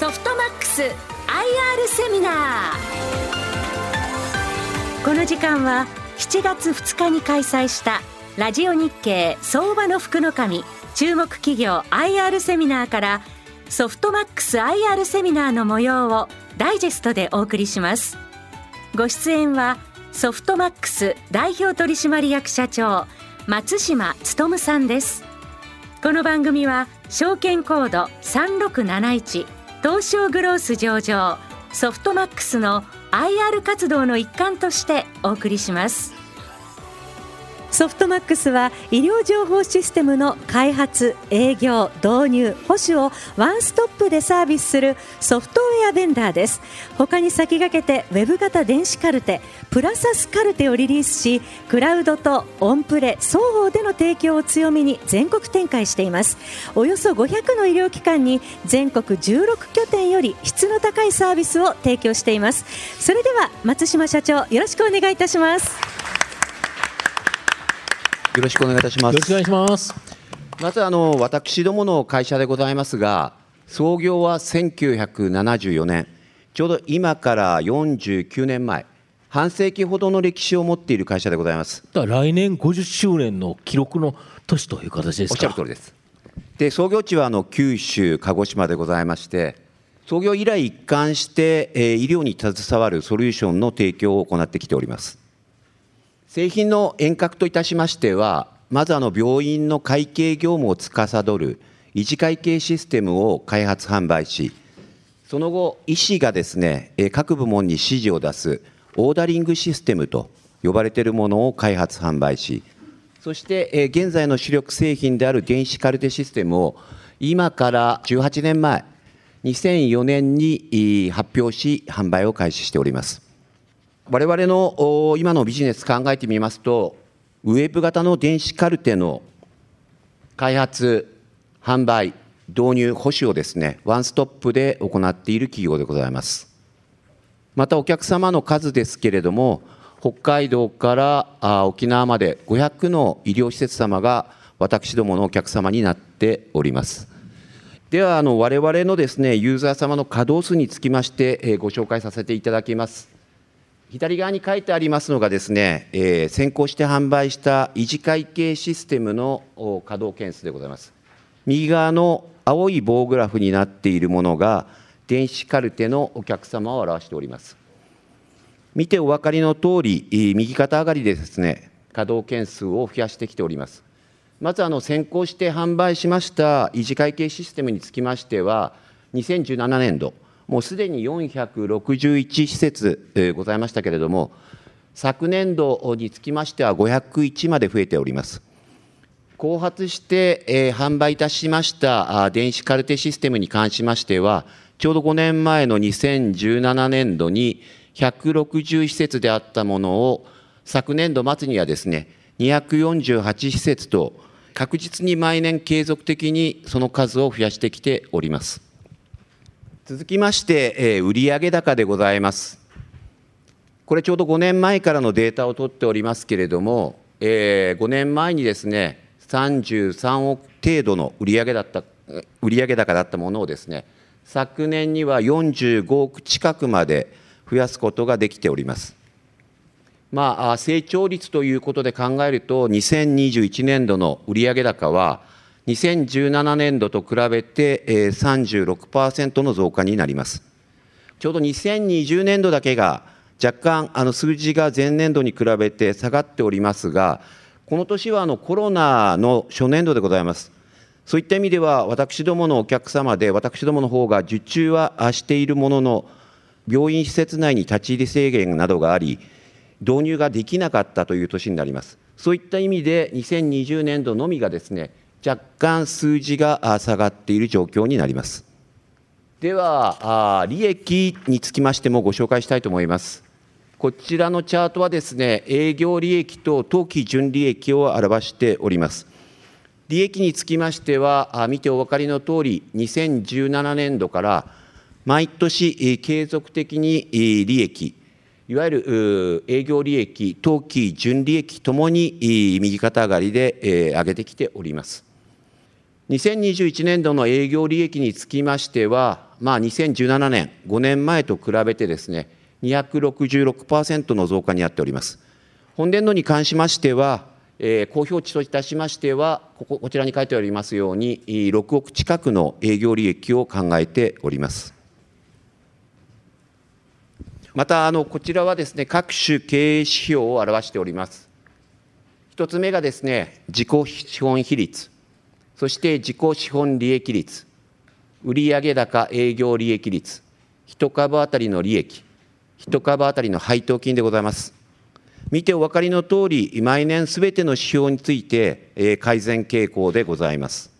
ソフトマックス IR セミナー。この時間は7月2日に開催したラジオ日経相場の福の神注目企業 IR セミナーからソフトマックス IR セミナーの模様をダイジェストでお送りします。ご出演はソフトマックス代表取締役社長松島努さんです。この番組は証券コード3671東証グロース上場ソフトマックスの IR 活動の一環としてお送りします。ソフトマックスは医療情報システムの開発、営業、導入、保守をワンストップでサービスするソフトウェアベンダーです。他に先駆けてウェブ型電子カルテプラサスカルテをリリースしクラウドとオンプレ双方での提供を強みに全国展開しています。およそ500の医療機関に全国16拠点より質の高いサービスを提供しています。それでは松島社長よろしくお願いいたします。よろしくお願いいたします。よろしくお願いします。まずあの私どもの会社でございますが、創業は1974年、ちょうど今から49年前、半世紀ほどの歴史を持っている会社でございます。来年50周年の記録の年という形ですおっしゃる通りです。で創業地はあの九州鹿児島でございまして、創業以来一貫して、えー、医療に携わるソリューションの提供を行ってきております。製品の遠隔といたしましては、まずあの病院の会計業務を司る維持会計システムを開発販売し、その後、医師がですね、各部門に指示を出すオーダリングシステムと呼ばれているものを開発販売し、そして現在の主力製品である電子カルテシステムを今から18年前、2004年に発表し、販売を開始しております。我々の今のビジネス考えてみますと、ウェブ型の電子カルテの開発、販売、導入、保守をですね、ワンストップで行っている企業でございます。またお客様の数ですけれども、北海道から沖縄まで500の医療施設様が私どものお客様になっております。では、あの我々のですね、ユーザー様の稼働数につきまして、ご紹介させていただきます。左側に書いてありますのがですね、えー、先行して販売した維持会計システムの稼働件数でございます。右側の青い棒グラフになっているものが、電子カルテのお客様を表しております。見てお分かりの通り、右肩上がりでですね、稼働件数を増やしてきております。まずあの先行して販売しました維持会計システムにつきましては、2017年度、もうすでに461施設ございましたけれども、昨年度につきましては501まで増えております。後発して、販売いたしました電子カルテシステムに関しましては、ちょうど5年前の2017年度に160施設であったものを、昨年度末にはですね、248施設と、確実に毎年継続的にその数を増やしてきております。続きまして、えー、売上高でございます。これちょうど5年前からのデータを取っておりますけれども、えー、5年前にですね、33億程度の売上だった売上高だったものをですね、昨年には45億近くまで増やすことができております。まあ、成長率ということで考えると、2021年度の売上高は、2017年度と比べて36%の増加になります。ちょうど2020年度だけが若干あの数字が前年度に比べて下がっておりますが、この年はあのコロナの初年度でございます。そういった意味では、私どものお客様で、私どもの方が受注はしているものの、病院施設内に立ち入り制限などがあり、導入ができなかったという年になります。そういった意味で、2020年度のみがですね、若干数字が下がっている状況になります。では、利益につきましてもご紹介したいと思います。こちらのチャートはですね、営業利益と当期純利益を表しております。利益につきましては、見てお分かりのとおり、2017年度から毎年継続的に利益、いわゆる営業利益、当期純利益ともに右肩上がりで上げてきております。2021年度の営業利益につきましては、まあ、2017年、5年前と比べてですね、266%の増加になっております。本年度に関しましては、えー、公表値といたしましてはここ、こちらに書いておりますように、6億近くの営業利益を考えております。また、あのこちらはですね、各種経営指標を表しております。1つ目がですね、自己資本比率、そして自己資本利益率、売上高営業利益率、1株当たりの利益、1株当たりの配当金でございます。見てお分かりのとおり、毎年すべての指標について、え改善傾向でございます。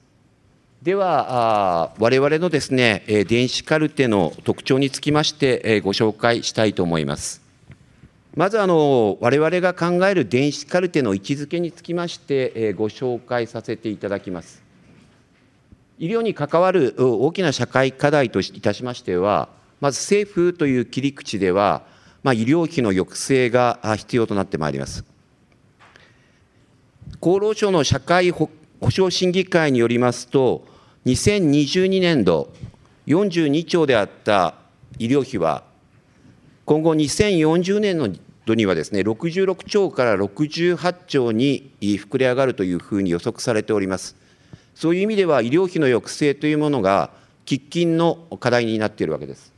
では、我々のですね、電子カルテの特徴につきまして、ご紹介したいと思います。まず、あの我々が考える電子カルテの位置づけにつきまして、ご紹介させていただきます。医療に関わる大きな社会課題といたしましては、まず政府という切り口では、まあ、医療費の抑制が必要となってまいります。厚労省の社会保障審議会によりますと、2022年度、42兆であった医療費は、今後2040年の度にはですね、66兆から68兆に膨れ上がるというふうに予測されております。そういう意味では、医療費の抑制というものが喫緊の課題になっているわけです。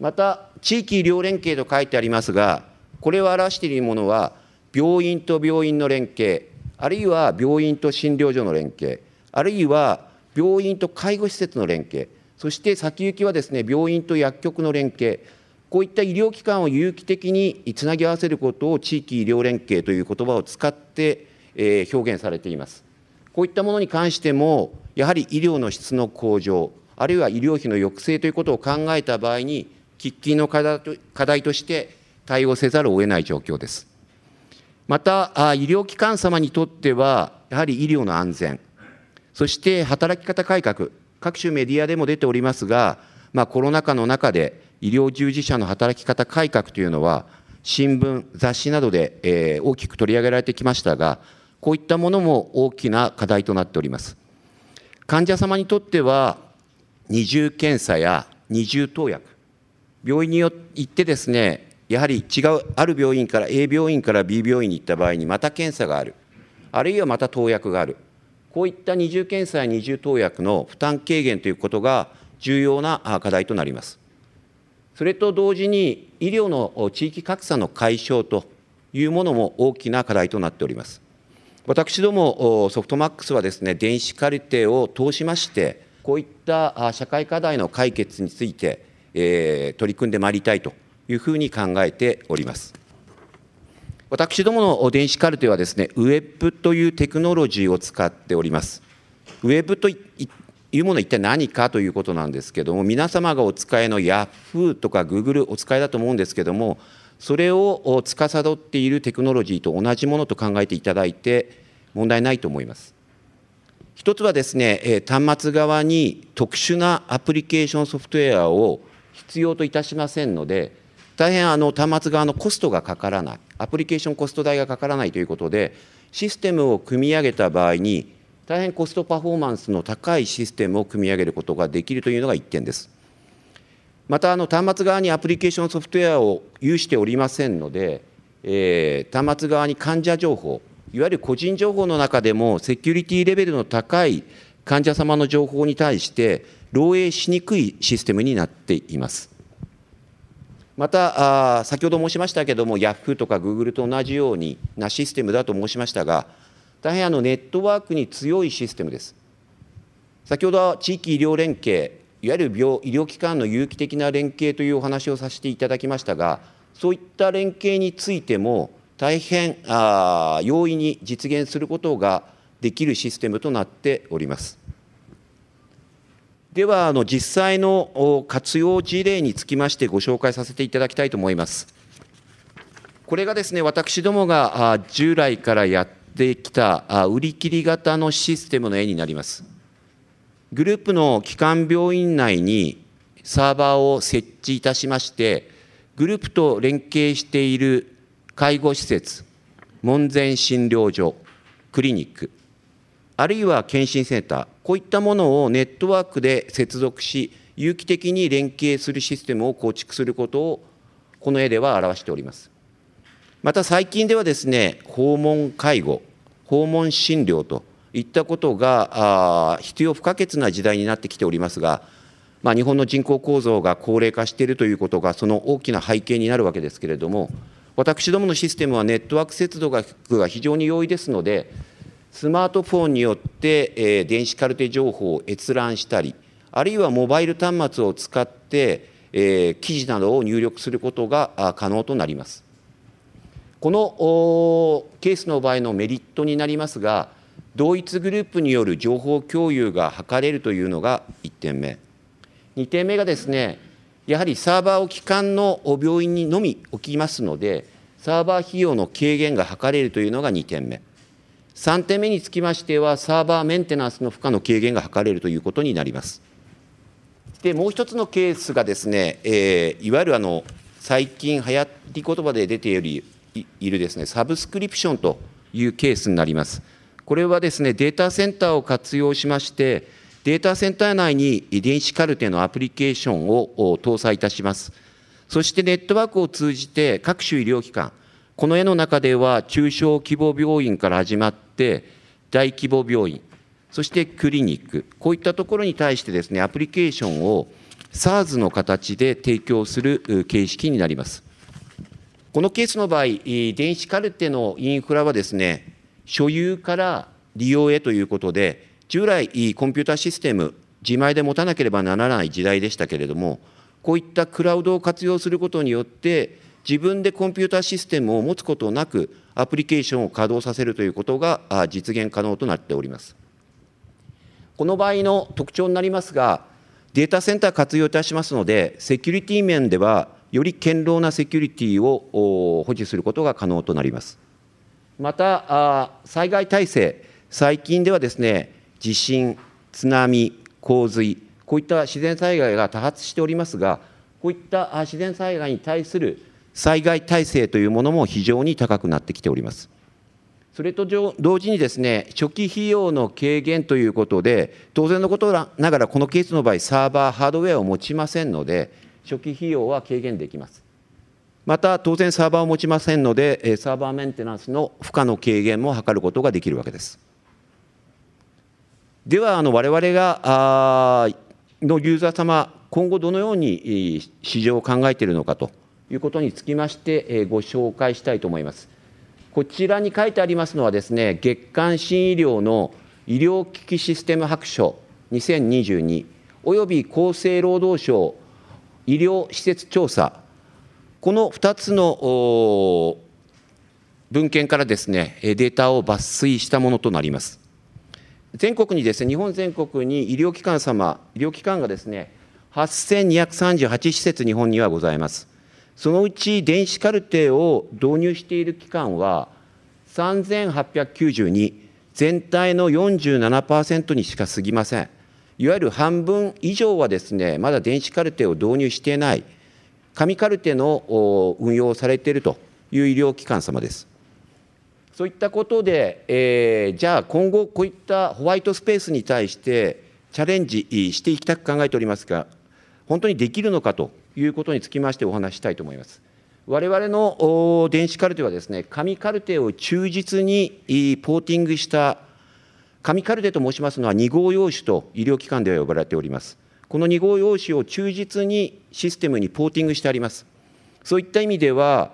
また、地域医療連携と書いてありますが、これを表しているものは、病院と病院の連携、あるいは病院と診療所の連携、あるいは病院と介護施設の連携、そして先行きはですね、病院と薬局の連携、こういった医療機関を有機的につなぎ合わせることを地域医療連携という言葉を使って、え表現されています。こういったものに関しても、やはり医療の質の向上、あるいは医療費の抑制ということを考えた場合に、喫緊の課題として対応せざるを得ない状況です。また、医療機関様にとっては、やはり医療の安全、そして働き方改革、各種メディアでも出ておりますが、まあ、コロナ禍の中で医療従事者の働き方改革というのは、新聞、雑誌などで、大きく取り上げられてきましたが、こういったものも大きな課題となっております。患者様にとっては、二重検査や二重投薬、病院に行ってですね、やはり違う、ある病院から A 病院から B 病院に行った場合にまた検査がある、あるいはまた投薬がある、こういった二重検査や二重投薬の負担軽減ということが重要な課題となります。それと同時に、医療の地域格差の解消というものも大きな課題となっております。私どもソフトマックスはですね、電子カルテを通しまして、こういった社会課題の解決について、えー、取り組んでまいりたいというふうに考えております。私どもの電子カルテはですね、ウェブというテクノロジーを使っております。ウェブというものは一体何かということなんですけども、皆様がお使いの Yahoo とか Google お使いだと思うんですけども、それを司っているテクノロジーと同じものと考えていただいて、問題ないと思います。一つはですね、端末側に特殊なアプリケーションソフトウェアを必要といたしませんので、大変あの端末側のコストがかからない、アプリケーションコスト代がかからないということで、システムを組み上げた場合に、大変コストパフォーマンスの高いシステムを組み上げることができるというのが1点です。また、あの端末側にアプリケーションソフトウェアを有しておりませんので、えー、端末側に患者情報、いわゆる個人情報の中でもセキュリティレベルの高い患者様の情報に対して、漏洩しにくいシステムになっています。また、あ先ほど申しましたけれども、ヤフーとかグーグルと同じようになシステムだと申しましたが、大変あのネットワークに強いシステムです。先ほどは地域医療連携、いわゆる病医療機関の有機的な連携というお話をさせていただきましたが、そういった連携についても、大変あ容易に実現することができるシステムとなっております。では、あの実際の活用事例につきましてご紹介させていただきたいと思います。これがですね、私どもが従来からやってきた売り切り型のシステムの絵になります。グループの基幹病院内にサーバーを設置いたしまして、グループと連携している介護施設、門前診療所、クリニック、あるいは検診センター、こういったものをネットワークで接続し、有機的に連携するシステムを構築することを、この絵では表しております。また最近ではですね、訪問介護、訪問診療といったことが必要不可欠な時代になってきておりますが、まあ、日本の人口構造が高齢化しているということが、その大きな背景になるわけですけれども、私どものシステムはネットワーク接続が非常に容易ですので、スマートフォンによって、え、電子カルテ情報を閲覧したり、あるいはモバイル端末を使って、え、記事などを入力することが可能となります。このケースの場合のメリットになりますが、同一グループによる情報共有が図れるというのが1点目。2点目がですね、やはりサーバーを基幹の病院にのみ置きますので、サーバー費用の軽減が図れるというのが2点目。3点目につきましては、サーバーメンテナンスの負荷の軽減が図れるということになります。で、もう一つのケースがですね、えー、いわゆるあの最近流行り言葉で出ているいるですね、サブスクリプションというケースになります。これはですね、データセンターを活用しまして、データセンター内に電子カルテのアプリケーションを搭載いたします。そしてネットワークを通じて各種医療機関、この絵の中では中小規模病院から始まって大規模病院、そしてクリニック、こういったところに対してですね、アプリケーションを SARS の形で提供する形式になります。このケースの場合、電子カルテのインフラはですね、所有から利用へということで、従来、コンピューターシステム、自前で持たなければならない時代でしたけれども、こういったクラウドを活用することによって、自分でコンピューターシステムを持つことなく、アプリケーションを稼働させるということが実現可能となっております。この場合の特徴になりますが、データセンター活用いたしますので、セキュリティ面では、より堅牢なセキュリティを保持することが可能となります。また、災害体制、最近ではですね、地震、津波、洪水、こういった自然災害が多発しておりますが、こういった自然災害に対する災害体制というものも非常に高くなってきております。それと同時にですね、初期費用の軽減ということで、当然のことながら、このケースの場合、サーバー、ハードウェアを持ちませんので、初期費用は軽減できます。また、当然サーバーを持ちませんので、サーバーメンテナンスの負荷の軽減も図ることができるわけです。では、われわれがあのユーザー様、今後どのように市場を考えているのかということにつきまして、ご紹介したいと思います。こちらに書いてありますのはですね、月間新医療の医療機器システム白書2022および厚生労働省医療施設調査、この2つの文献からですね、データを抜粋したものとなります。全国にですね、日本全国に医療機関様、医療機関がですね、8238施設、日本にはございます。そのうち電子カルテを導入している機関は3892、全体の47%にしか過ぎません。いわゆる半分以上はですね、まだ電子カルテを導入していない、紙カルテの運用をされているという医療機関様です。そういったことで、えー、じゃあ今後、こういったホワイトスペースに対してチャレンジしていきたく考えておりますが、本当にできるのかということにつきましてお話したいと思います。我々の電子カルテはですね、紙カルテを忠実にポーティングした紙カルテと申しますのは2号用紙と医療機関では呼ばれております。この2号用紙を忠実にシステムにポーティングしてあります。そういった意味では、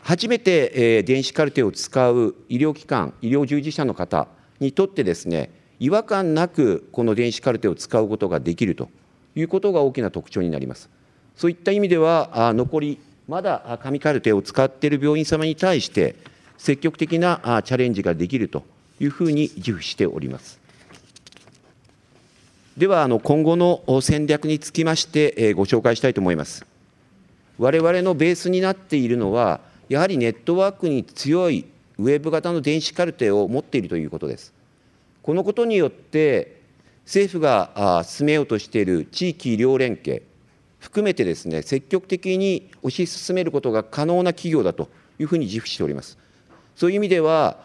初めて電子カルテを使う医療機関、医療従事者の方にとってですね、違和感なくこの電子カルテを使うことができるということが大きな特徴になります。そういった意味では、残り、まだ紙カルテを使っている病院様に対して、積極的なチャレンジができるというふうに自負しております。では、あの今後の戦略につきまして、ご紹介したいと思います。我々のベースになっているのは、やはりネットワークに強いウェブ型の電子カルテを持っているということです。このことによって、政府が進めようとしている地域医療連携、含めてですね、積極的に推し進めることが可能な企業だというふうに自負しております。そういう意味では、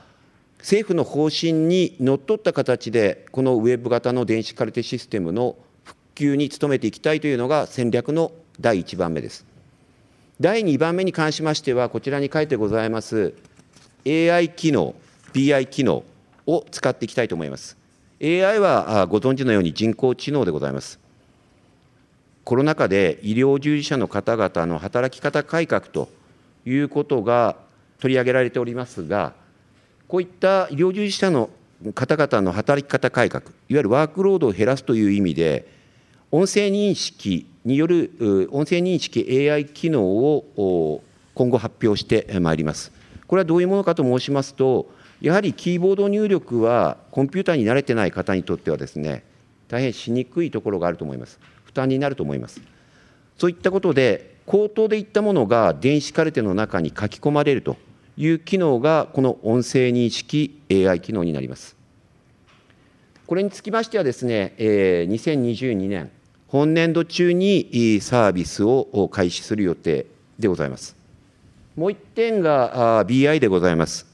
政府の方針にのっとった形で、このウェブ型の電子カルテシステムの復旧に努めていきたいというのが戦略の第1番目です。第2番目に関しましては、こちらに書いてございます AI 機能、BI 機能を使っていきたいと思います。AI はご存知のように人工知能でございます。コロナ禍で医療従事者の方々の働き方改革ということが取り上げられておりますが、こういった医療従事者の方々の働き方改革、いわゆるワークロードを減らすという意味で、音声認識による音声認識 AI 機能を今後発表してまいります。これはどういうものかと申しますと、やはりキーボード入力はコンピューターに慣れてない方にとってはですね、大変しにくいところがあると思います。負担になると思います。そういったことで、口頭でいったものが電子カルテの中に書き込まれるという機能が、この音声認識 AI 機能になります。これにつきましてはですね、2022年、本年度中にサービスを開始する予定でございます。もう1点が BI でございます。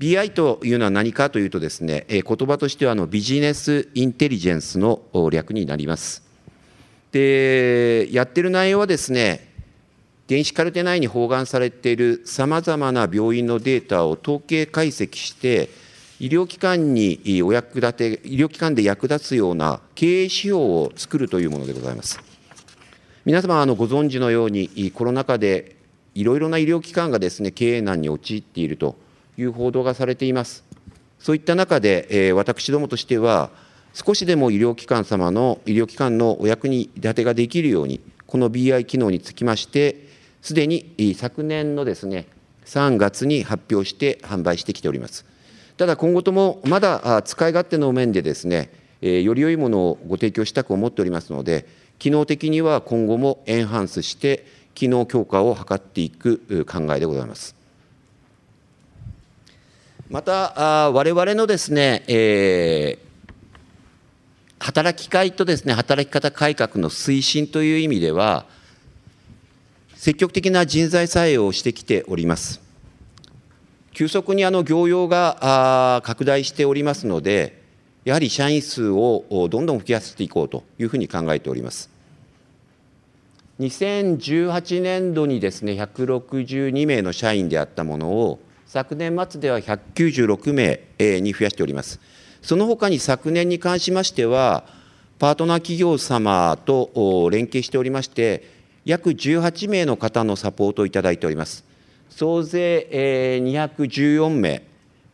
BI というのは何かというとですね、言葉としてはビジネスインテリジェンスの略になります。で、やってる内容はですね、電子カルテ内に包含されているさまざまな病院のデータを統計解析して、医療機関にお役立て、医療機関で役立つような経営指標を作るというものでございます。皆様あのご存知のように、コロナ禍でいろいろな医療機関がですね経営難に陥っているという報道がされています。そういった中で、えー、私どもとしては、少しでも医療機関様の、医療機関のお役に立てができるように、この BI 機能につきまして、すでに昨年のですね、3月に発表して販売してきております。ただ今後ともまだ使い勝手の面でですね、より良いものをご提供したく思っておりますので、機能的には今後もエンハンスして、機能強化を図っていく考えでございます。また、我々のですね、えー、働き会とですね、働き方改革の推進という意味では、積極的な人材採用をしてきております。急速にあの業用が拡大しておりますので、やはり社員数をどんどん増やしていこうというふうに考えております。2018年度にですね、162名の社員であったものを、昨年末では196名に増やしております。その他に昨年に関しましては、パートナー企業様と連携しておりまして、約18名の方のサポートをいただいております。総勢214名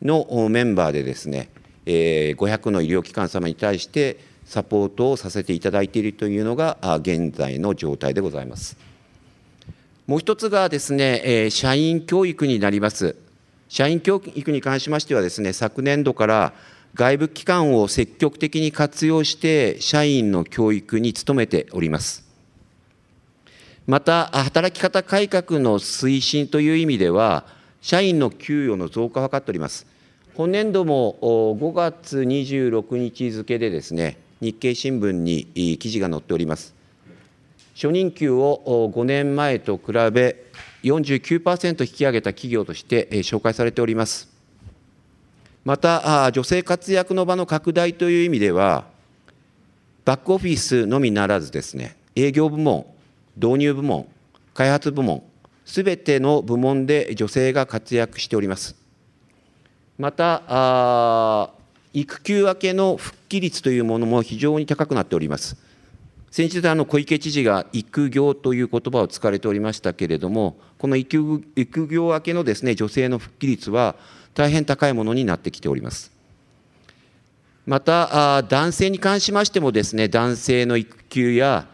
のメンバーでですね、500の医療機関様に対してサポートをさせていただいているというのが現在の状態でございます。もう一つがですね、社員教育になります。社員教育に関しましてはですね、昨年度から外部機関を積極的に活用して社員の教育に努めております。また、働き方改革の推進という意味では、社員の給与の増加を図っております。本年度も5月26日付でですね、日経新聞に記事が載っております。初任給を5年前と比べ、49%引き上げた企業として紹介されております。また、女性活躍の場の拡大という意味では、バックオフィスのみならずですね、営業部門、導入部門、開発部門、すべての部門で女性が活躍しております。また、育休明けの復帰率というものも非常に高くなっております。先日、あの小池知事が育業という言葉を使われておりましたけれども、この育業明けのですね女性の復帰率は、大変高いものになってきております。また、男性に関しましてもですね、男性の育休や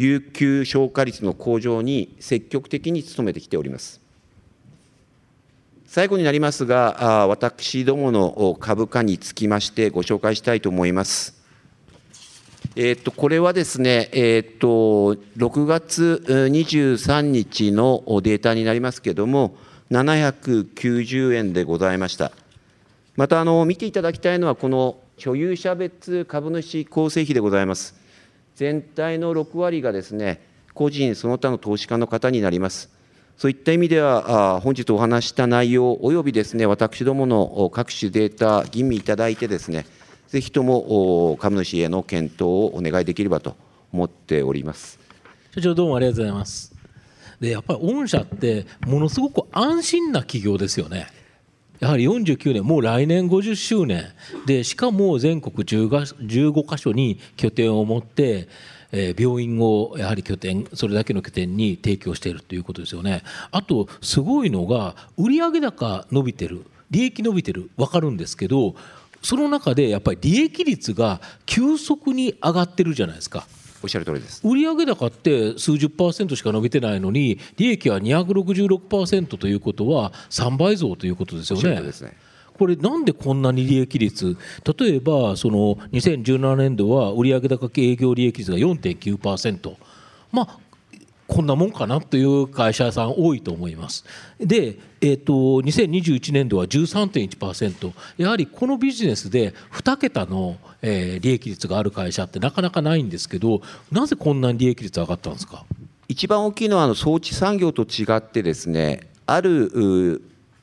有給消化率の向上に積極的に努めてきております。最後になりますが、私どもの株価につきましてご紹介したいと思います。えっ、と、これはですね、えっ、と、6月23日のデータになりますけれども、790円でございました。また、あの、見ていただきたいのは、この所有者別株主構成比でございます。全体の6割がですね、個人その他の投資家の方になります。そういった意味では、本日お話した内容およびですね、私どもの各種データ、吟味いただいてですね、ぜひとも株主への検討をお願いできればと思っております。社長どうもありがとうございますでやっぱり御社ってものすごく安心な企業ですよねやはり49年もう来年50周年。でしかも全国10が15カ所に拠点を持ってえー病院をやはり拠点それだけの拠点に提供しているということですよね。あとすごいのが売上高伸びてる。利益伸びてる。分かるんですけどその中でやっぱり利益率が急速に上がってるじゃないですか。おっしゃる通りです。売上高って数十パーセントしか伸びてないのに利益は266%ということは3倍増ということですおよね。これなんでこんなに利益率例えばその2017年度は売上高営業利益率が4.9%まあこんなもんかなという会社さん多いと思います。で、えー、と2021年度は13.1%やはりこのビジネスで2桁の、えー利益率がある会社ってなかなかないんですけどなぜこんなに利益率上がったんですか？一番大きいのはあの装置産業と違ってですねある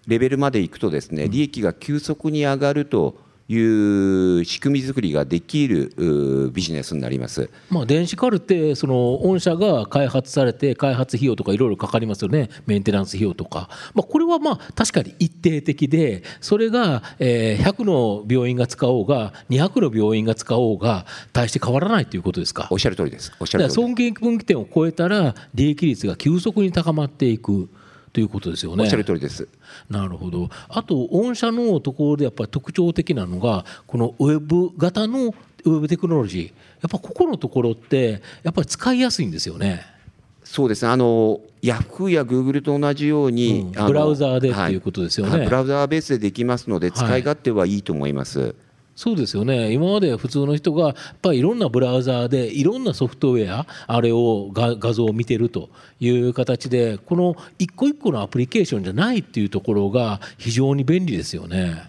レベルまでいくとですね利益が急速に上がるという仕組み作りができるうビジネスになります。まあ、電子カルテその御社が開発されて開発費用とかいろいろかかりますよねメンテナンス費用とか、まあ、これはまあ確かに一定的でそれがえー100の病院が使おうが200の病院が使おうが大して変わらないということですかおっしゃる通りです。おっしゃる通りです。損益分岐点を超えたら利益率が急速に高まっていくということですよね。おっしゃる通りです。なるほどあと御社のところでやっぱり特徴的なのがこのウェブ型のウェブテクノロジーやっぱここのところってやっぱり使いやすいんですよね。そうですね。あのヤフーやグーグルと同じように、うんブラウザーでってはいいうことですよねはいブラウザーベースでできますのではい使い勝手はいいと思います。そうですよね今まで普通の人がやっぱりいろんなブラウザーでいろんなソフトウェアあれをが画像を見てるという形でこの一個一個のアプリケーションじゃないっていうところが非常に便利ですよね。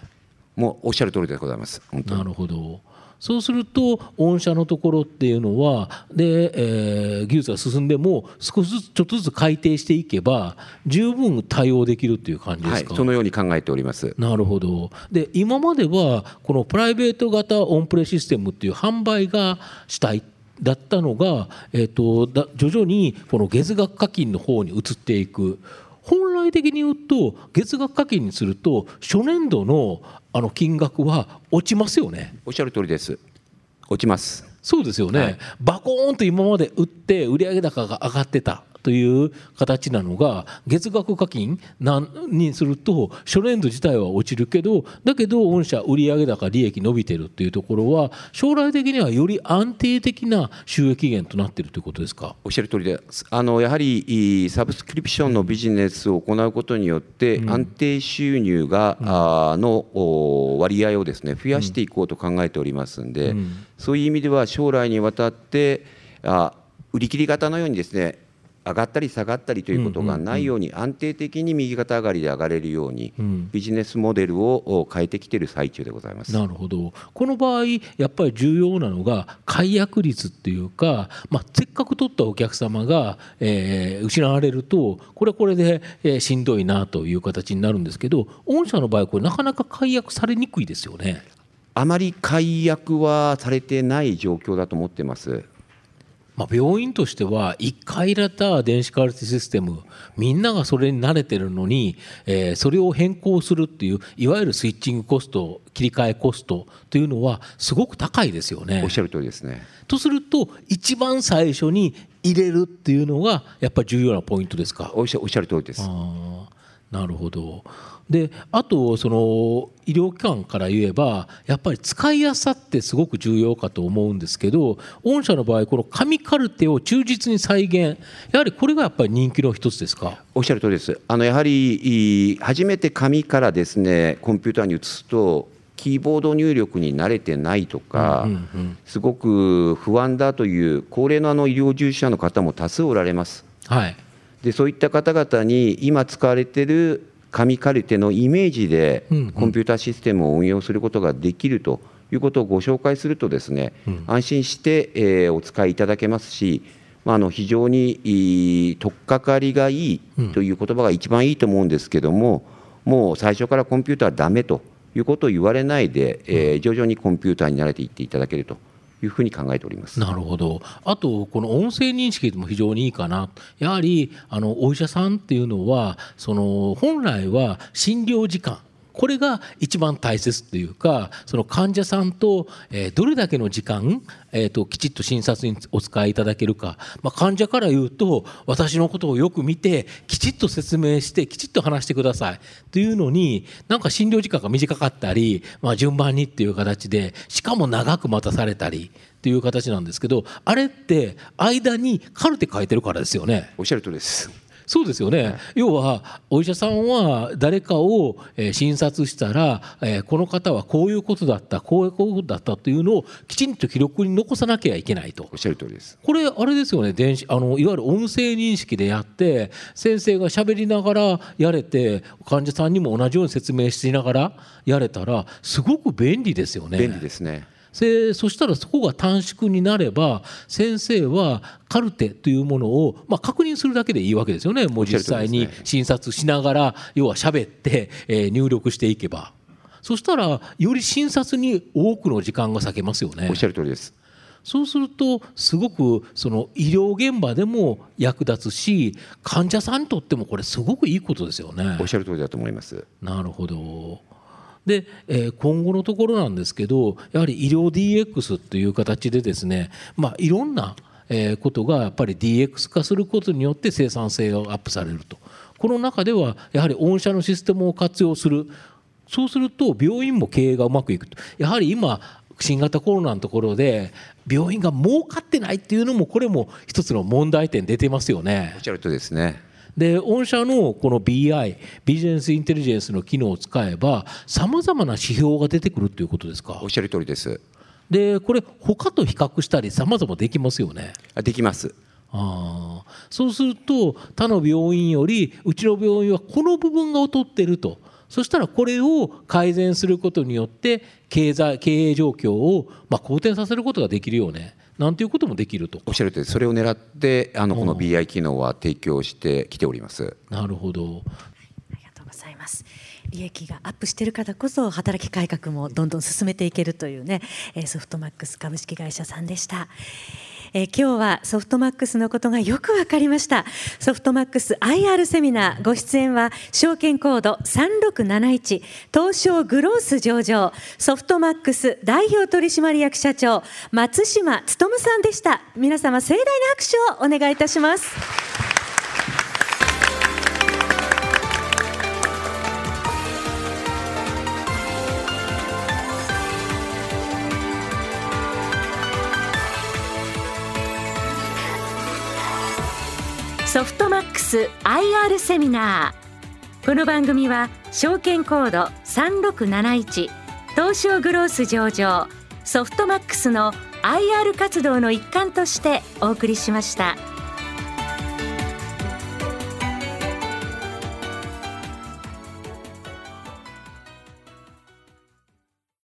もうおっしゃる通りでございます。なるほどそうすると御社のところっていうのはで、えー技術が進んでも少しずつちょっとずつ改定していけば十分対応できるっていう感じですか、、はいそのように考えております。なるほど。で今まではこのプライベート型オンプレシステムっていう販売が主体だったのが、えー、とだ徐々にこの月額課金の方に移っていく。本来的に言うと月額課金にすると初年度のあの金額は落ちますよね。おっしゃる通りです。落ちます。そうですよね、はいバコーンと今まで売って売上高が上がってたという形なのが月額課金にすると初年度自体は落ちるけどだけど御社売上高利益伸びてるっていうところは将来的にはより安定的な収益源となっているということですか？おっしゃる通りです。あのやはりいサブスクリプションのビジネスを行うことによって、安定収入が、あーのお割合をですね増やしていこうと考えておりますんで、そういう意味では将来にわたってあ売り切り型のようにですね上がったり下がったりということがないように安定的に右肩上がりで上がれるように、ビジネスモデルをお変えてきている最中でございます。なるほどこの場合やっぱり重要なのが解約率っていうか、まあ、せっかく取ったお客様が、えー失われるとこれはこれで、えーしんどいなという形になるんですけど御社の場合これなかなか解約されにくいですよね。あまり解約はされてない状況だと思ってます。まあ、病院としては1回入れた電子カルテシステムみんながそれに慣れてるのに、えーそれを変更するっていういわゆるスイッチングコスト切り替えコストというのはすごく高いですよねおっ。しゃる通りですね。とすると一番最初に入れるっていうのがやっぱり重要なポイントですか？おっしゃおっしゃる通りです。あーなるほどであとその医療機関から言えばやっぱり使いやすさってすごく重要かと思うんですけど御社の場合この紙カルテを忠実に再現やはりこれがやっぱり人気の一つですか？おっしゃる通りです。あのやはりい初めて紙からですねコンピューターに移すとキーボード入力に慣れてないとか、すごく不安だという高齢のあの医療従事者の方も多数おられます。はいでそういった方々に今使われている紙カルテのイメージでコンピューターシステムを運用することができるということをご紹介するとですね、安心して、えーお使いいただけますしまあ、あの非常に取っかかりがいいという言葉が一番いいと思うんですけども、もう最初からコンピューターはダメということを言われないで、えー、徐々にコンピューターに慣れていっていただけるというふうに考えております。なるほど、あと、この音声認識も非常にいいかな、やはりあのお医者さんっていうのは、その本来は診療時間、これが一番大切というかその患者さんと、えどれだけの時間、えーと、きちっと診察にお使いいただけるか、まあ、患者から言うと私のことをよく見てきちっと説明してきちっと話してくださいというのになんか診療時間が短かったり、まあ、順番にっていう形でしかも長く待たされたりっていう形なんですけどあれって間にカルテ書いてるからですよね。おっしゃるとりですそうですよね、要はお医者さんは誰かを診察したら、この方はこういうことだったこういうことだったというのをきちんと記録に残さなきゃいけないと。おっしゃる通りです。これあれですよね。電子あのいわゆる音声認識でやって先生がしゃべりながらやれて患者さんにも同じように説明しながらやれたらすごく便利ですよね。便利ですね。でそしたらそこが短縮になれば先生はカルテというものを、まあ、確認するだけでいいわけですよねもう実際に診察しながら要は喋って、えー、入力していけばそしたらより診察に多くの時間が割けますよね。おっしゃる通りですそうするとすごくその医療現場でも役立つし患者さんにとってもこれすごくいいことですよね。おっしゃる通りだと思います。なるほど。で、え今後のところなんですけどやはり医療 DX という形でですね、まあ、いろんなことがやっぱり DX 化することによって生産性がアップされると。この中ではやはり御社のシステムを活用する。そうすると病院も経営がうまくいくと。やはり今新型コロナのところで病院が儲かってないっていうのもこれも一つの問題点出てますよね。おっしゃるとですね。で御社のこの BI ビジネスインテリジェンスの機能を使えばさまざまな指標が出てくるということですか？おっしゃる通りです。でこれ他と比較したりさまざまできますよね？できます。あそうすると他の病院よりうちの病院はこの部分が劣ってると。そしたらこれを改善することによって経済経営状況をまあ好転させることができるよねなんていうこともできるとおっしゃるとりそれを狙ってあのこの BI 機能は提供してきております。なるほど。ありがとうございます。利益がアップしているからこそ働き改革もどんどん進めていけるというねソフトマックス株式会社さんでした。えー、今日はソフトマックスのことがよくわかりました。ソフトマックス IR セミナー。ご出演は証券コード3671東証グロース上場。ソフトマックス代表取締役社長松島努さんでした。皆様盛大な拍手をお願いいたします。ソフトマックス IR セミナーこの番組は証券コード3671東証グロース上場ソフトマックスの IR 活動の一環としてお送りしました。